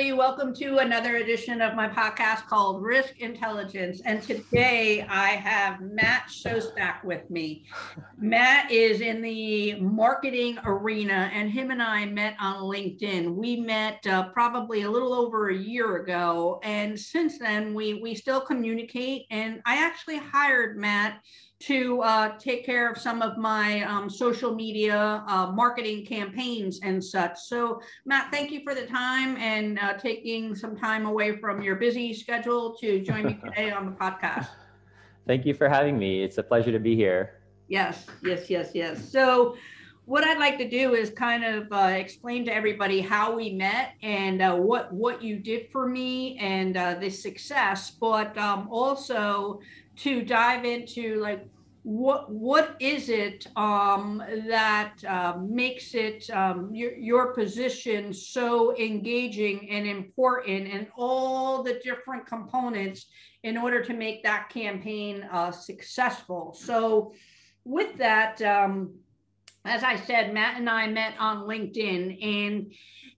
Everybody. Welcome to another edition of my podcast called Risk Intelligence. And today I have Matt Shostak with me. Matt is in the marketing arena, and him and I met on LinkedIn. We met uh, probably a little over a year ago. And since then, we, we still communicate. And I actually hired Matt to uh, take care of some of my um, social media uh, marketing campaigns and such. So, Matt, thank you for the time and uh, taking some time away from your busy schedule to join me today on the podcast. Thank you for having me. It's a pleasure to be here. Yes, yes, yes, yes. So, what I'd like to do is kind of uh, explain to everybody how we met and uh, what what you did for me and uh, the success, but um, also to dive into like what what is it um, that uh, makes it um, your, your position so engaging and important and all the different components in order to make that campaign uh, successful? So with that um, as i said matt and i met on linkedin and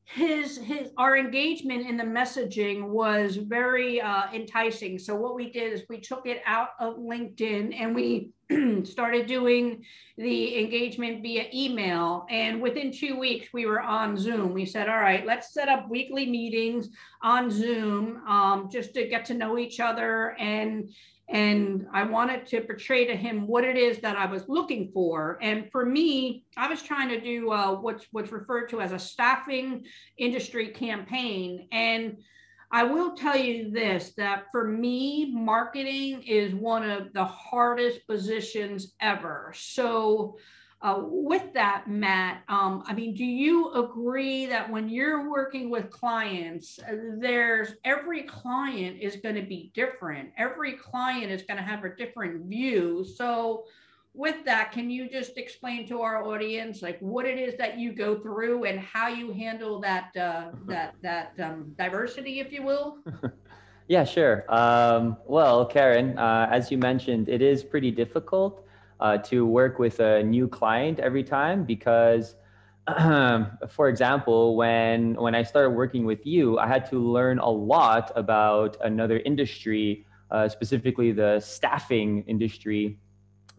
his his our engagement in the messaging was very uh, enticing. So what we did is we took it out of LinkedIn and we started doing the engagement via email. And within two weeks, we were on Zoom. We said, all right, let's set up weekly meetings on Zoom um, just to get to know each other and and I wanted to portray to him what it is that I was looking for. And for me, I was trying to do uh, what's what's referred to as a staffing industry campaign. And I will tell you this: that for me, marketing is one of the hardest positions ever. So uh, with that, Matt, um, I mean, do you agree that when you're working with clients, uh, there's every client is going to be different. Every client is going to have a different view. So, with that, can you just explain to our audience like what it is that you go through and how you handle that uh, that that um, diversity, if you will? yeah, sure. Um, well, Karen, uh, as you mentioned, it is pretty difficult uh, to work with a new client every time because for example when when i started working with you i had to learn a lot about another industry uh, specifically the staffing industry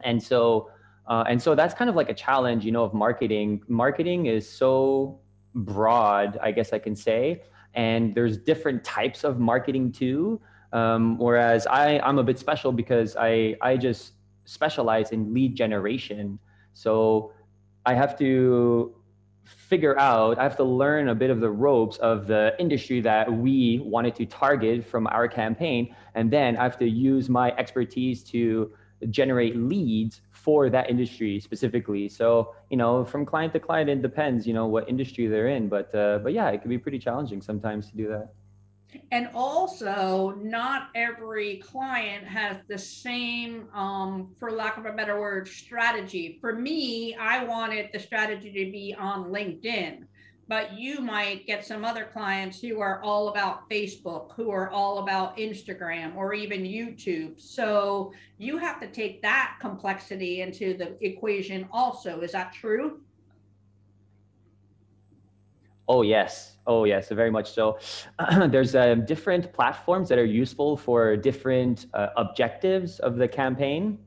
and so uh, and so that's kind of like a challenge you know of marketing marketing is so broad i guess i can say and there's different types of marketing too um, whereas i i'm a bit special because i i just specialize in lead generation. So I have to figure out, I have to learn a bit of the ropes of the industry that we wanted to target from our campaign. And then I have to use my expertise to generate leads for that industry specifically. So, you know, from client to client, it depends, you know, what industry they're in. But, uh, but yeah, it can be pretty challenging sometimes to do that. And also, not every client has the same, um, for lack of a better word, strategy. For me, I wanted the strategy to be on LinkedIn, but you might get some other clients who are all about Facebook, who are all about Instagram or even YouTube. So you have to take that complexity into the equation also. Is that true? Oh yes, oh yes, very much so. There's um, different platforms that are useful for different uh, objectives of the campaign.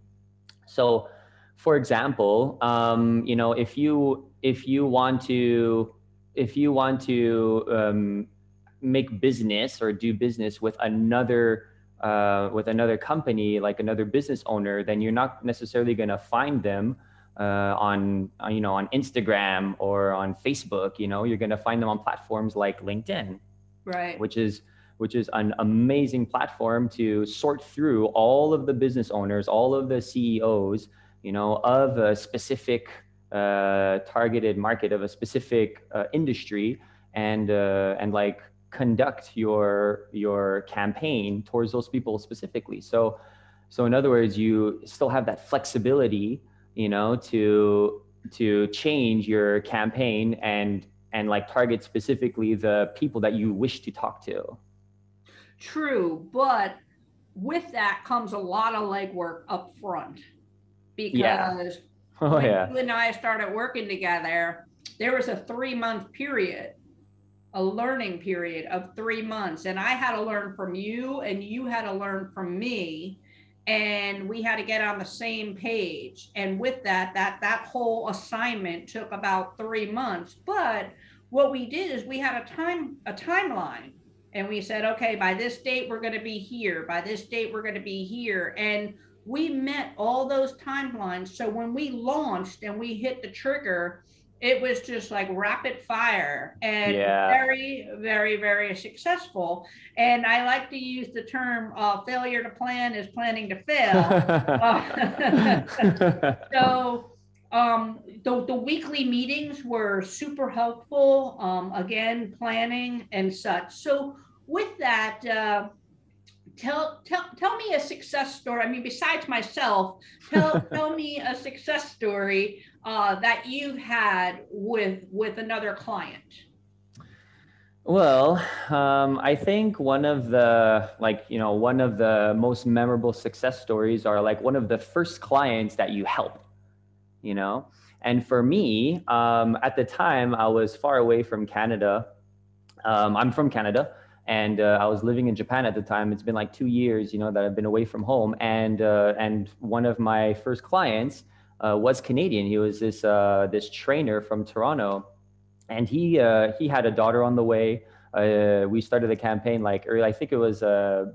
So, for example, um, you know, if you if you want to if you want to um, make business or do business with another uh, with another company, like another business owner, then you're not necessarily going to find them uh, on uh, you know on Instagram or on Facebook. You know, you're going to find them on platforms like LinkedIn, right? Which is which is an amazing platform to sort through all of the business owners, all of the CEOs, you know, of a specific uh, targeted market of a specific uh, industry, and uh, and like conduct your your campaign towards those people specifically. So so in other words, you still have that flexibility, you know, to to change your campaign and and like target specifically the people that you wish to talk to. True, but with that comes a lot of legwork up front because yeah. oh, when yeah. you and I started working together, there was a three month period, a learning period of three months. And I had to learn from you, and you had to learn from me. And we had to get on the same page. And with that, that that whole assignment took about three months. But what we did is we had a time a timeline and we said okay by this date we're going to be here by this date we're going to be here and we met all those timelines. So when we launched and we hit the trigger it was just like rapid fire and Yeah. very very very successful. And i like to use the term uh, failure to plan is planning to fail. So um, the, the weekly meetings were super helpful um, again planning and such. So with that uh, tell tell tell me a success story i mean besides myself tell tell me a success story uh, that you've had with with another client Well, um, I think one of the like you know one of the most memorable success stories are like one of the first clients that you help, you know. And for me, um, at the time, I was far away from Canada. Um, I'm from Canada, and uh, I was living in Japan at the time. It's been like two years, you know, that I've been away from home. And uh, and one of my first clients uh, was Canadian. He was this uh, this trainer from Toronto and he uh, he had a daughter on the way. Uh, we started the campaign like early, I think it was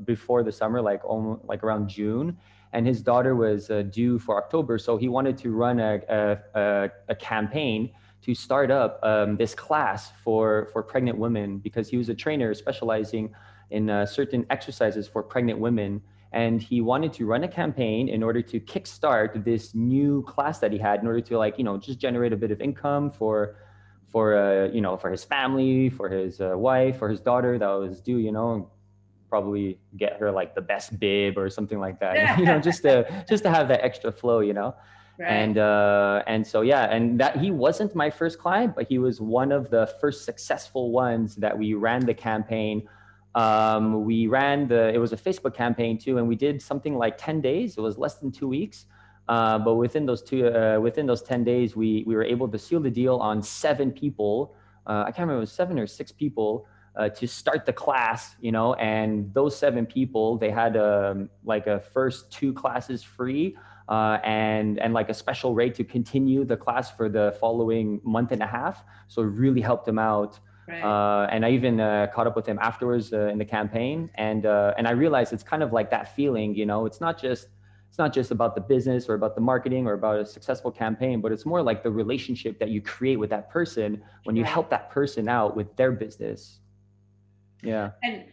before the summer, like almost, like around June, and his daughter was due for October, so he wanted to run a a, a, a campaign to start up um, this class for for pregnant women because he was a trainer specializing in uh, certain exercises for pregnant women. And he wanted to run a campaign in order to kickstart this new class that he had, in order to like you know just generate a bit of income for for uh, you know for his family, for his uh, wife, for his daughter that was due, you know, probably get her like the best bib or something like that, you know, just to just to have that extra flow, you know. And uh, and so yeah, and that he wasn't my first client, but he was one of the first successful ones that we ran the campaign. Um, we ran the it was a Facebook campaign too, and we did something like ten days. It was less than two weeks. Uh, but within those two, uh, within those 10 days, we, we were able to seal the deal on seven people. Uh, I can't remember, it was seven or six people uh, to start the class, you know, and those seven people, they had um, like a first two classes free uh, and, and like a special rate to continue the class for the following month and a half. So it really helped him out. Right. Uh, and I even uh, caught up with him afterwards uh, in the campaign, and uh, and I realized it's kind of like that feeling, you know, it's not just it's not just about the business or about the marketing or about a successful campaign, but it's more like the relationship that you create with that person when you help that person out with their business. Yeah. And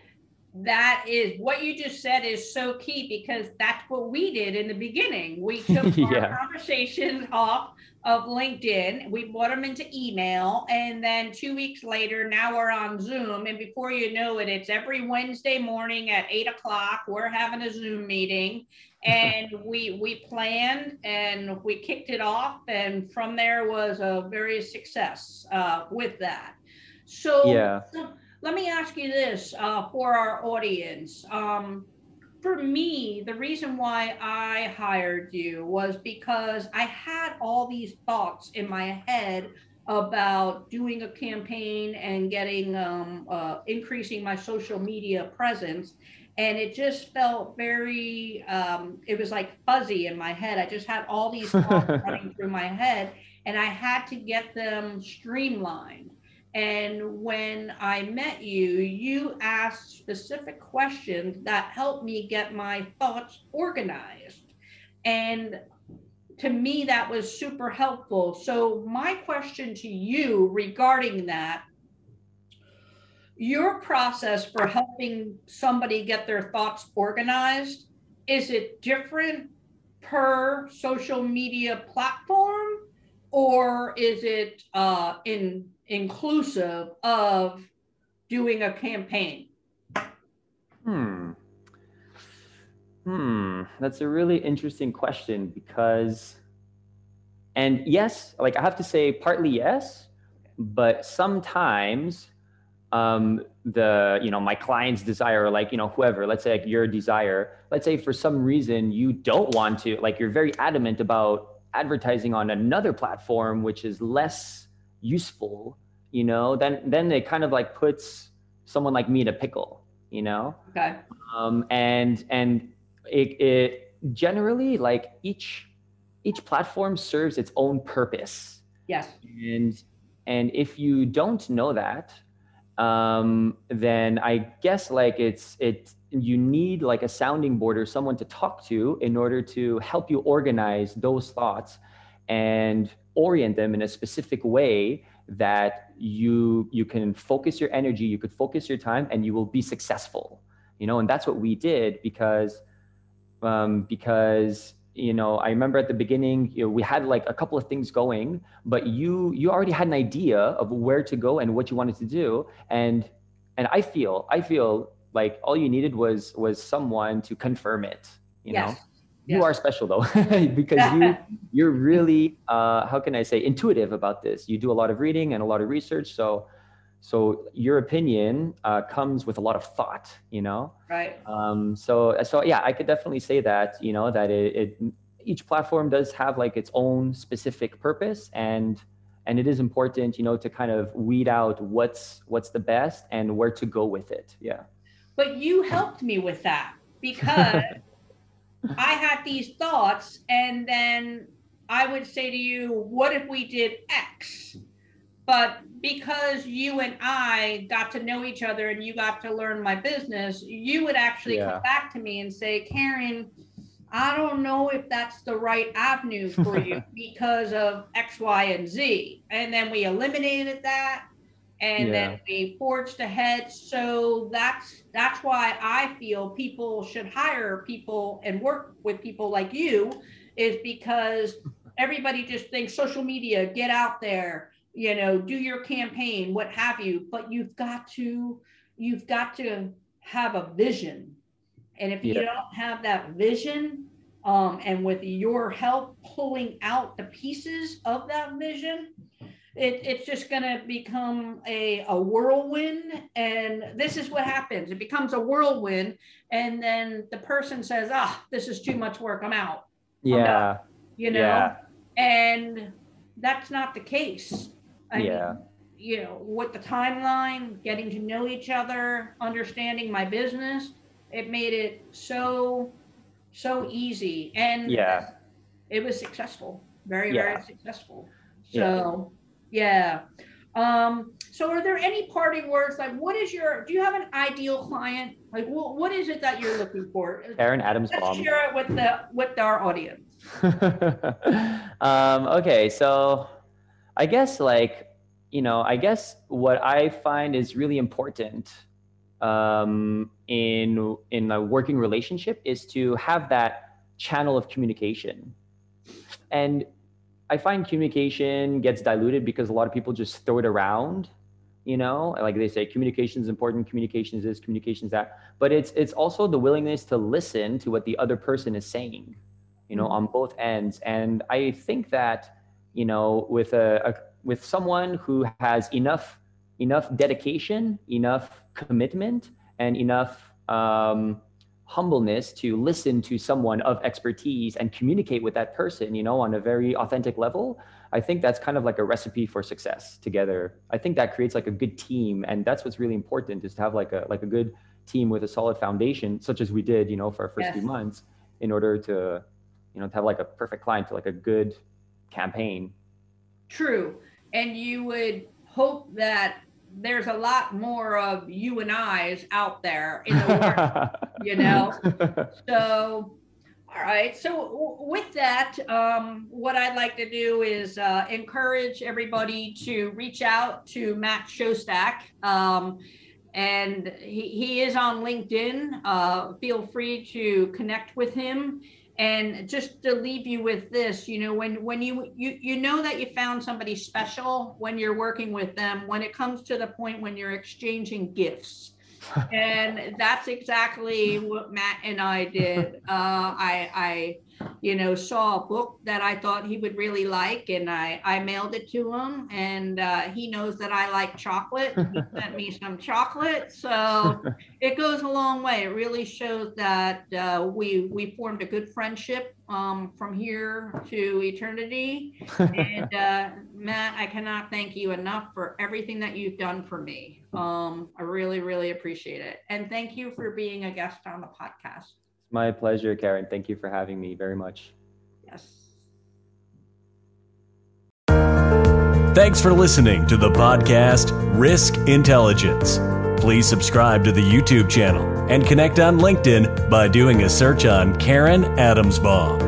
that is what you just said is so key because that's what we did in the beginning. We took our Yeah. conversations off of LinkedIn, we brought them into email, and then two weeks later, now we're on Zoom. And before you know it, it's every Wednesday morning at eight o'clock. We're having a Zoom meeting. And we we planned and we kicked it off, and from there was a very success uh, with that. So Yeah. so let me ask you this uh, for our audience. Um, for me, the reason why I hired you was because I had all these thoughts in my head about doing a campaign and getting um, uh, increasing my social media presence. And it just felt very, um, it was like fuzzy in my head. I just had all these thoughts running through my head, and I had to get them streamlined. And when I met you, you asked specific questions that helped me get my thoughts organized. And to me, that was super helpful. So, my question to you regarding that your process for helping somebody get their thoughts organized is it different per social media platform or is it uh, in inclusive of doing a campaign? Hmm. Hmm. That's a really interesting question because, and yes, like I have to say, partly yes, but sometimes um, the you know my client's desire like you know whoever let's say like your desire let's say for some reason you don't want to like you're very adamant about advertising on another platform which is less useful you know then then it kind of like puts someone like me in a pickle you know? Okay. Um and and it, it generally like each each platform serves its own purpose. Yes. And and if you don't know that um, then I guess like it's it you need like a sounding board or someone to talk to in order to help you organize those thoughts and orient them in a specific way that you you can focus your energy you could focus your time and you will be successful you know? And that's what we did because um, because you know i remember at the beginning you know, we had like a couple of things going but you you already had an idea of where to go and what you wanted to do. And and i feel i feel like all you needed was was someone to confirm it you yes. know you are special though because you you're really uh, how can i say intuitive about this. You do a lot of reading and a lot of research so so your opinion uh, comes with a lot of thought you know? Right. Um, so so yeah i could definitely say that you know that it, it, each platform does have like its own specific purpose and and it is important you know to kind of weed out what's what's the best and where to go with it. Yeah. But you helped me with that because i had these thoughts and then i would say to you what if we did x but because you and I got to know each other and you got to learn my business, you would actually yeah. come back to me and say, Karen, I don't know if that's the right avenue for you because of X, Y, and Z. And then we eliminated that and yeah. then we forged ahead. So that's that's why I feel people should hire people and work with people like you, is because everybody just thinks social media, get out there you know, do your campaign, what have you, but you've got to, you've got to have a vision. And if yeah. you don't have that vision, um, and with your help pulling out the pieces of that vision, it, it's just going to become a, a whirlwind. And this is what happens it becomes a whirlwind. And then the person says, ah, this is too much work. I'm out. Yeah. I'm you know, yeah. and that's not the case. I yeah. Mean, you know, with the timeline, getting to know each other, understanding my business, it made it so, so easy. And yeah, it was successful. Very, yeah. very successful. So, yeah. Um, so are there any parting words? Like, what is your, do you have an ideal client? Like, what, what is it that you're looking for? Aaron Adams Let's share it with the, with our audience. um, okay. So I guess like you know, I guess what I find is really important um, in in a working relationship is to have that channel of communication. And I find communication gets diluted because a lot of people just throw it around. You know, like they say, communication is important. Communication is this. Communication is that. But it's it's also the willingness to listen to what the other person is saying. You know, mm-hmm. on both ends. And I think that you know, with a, a with someone who has enough enough dedication, enough commitment, and enough um, humbleness to listen to someone of expertise and communicate with that person, you know, on a very authentic level. I think that's kind of like a recipe for success together. I think that creates like a good team, and that's what's really important is to have like a like a good team with a solid foundation, such as we did, you know, for our first yes. few months, in order to, you know, to have like a perfect client to like a good campaign. True and you would hope that there's a lot more of you and I's out there in the world, you know. So, all right. So with that, um, what I'd like to do is uh, encourage everybody to reach out to Matt Shostak. Um, and he, he is on LinkedIn. Uh, feel free to connect with him and just to leave you with this you know when when you you you know that you found somebody special when you're working with them when it comes to the point when you're exchanging gifts and that's exactly what Matt and I did. Uh, I, I, you know, saw a book that I thought he would really like, and I, I mailed it to him. And uh, he knows that I like chocolate. He sent me some chocolate, so it goes a long way. It really shows that uh, we we formed a good friendship um, from here to eternity. And uh, Matt, I cannot thank you enough for everything that you've done for me. Um, I really, really appreciate it. And thank you for being a guest on the podcast. It's my pleasure, Karen. Thank you for having me very much. Yes. Thanks for listening to the podcast Risk Intelligence. Please subscribe to the YouTube channel and connect on LinkedIn by doing a search on Karen Adamsbaum.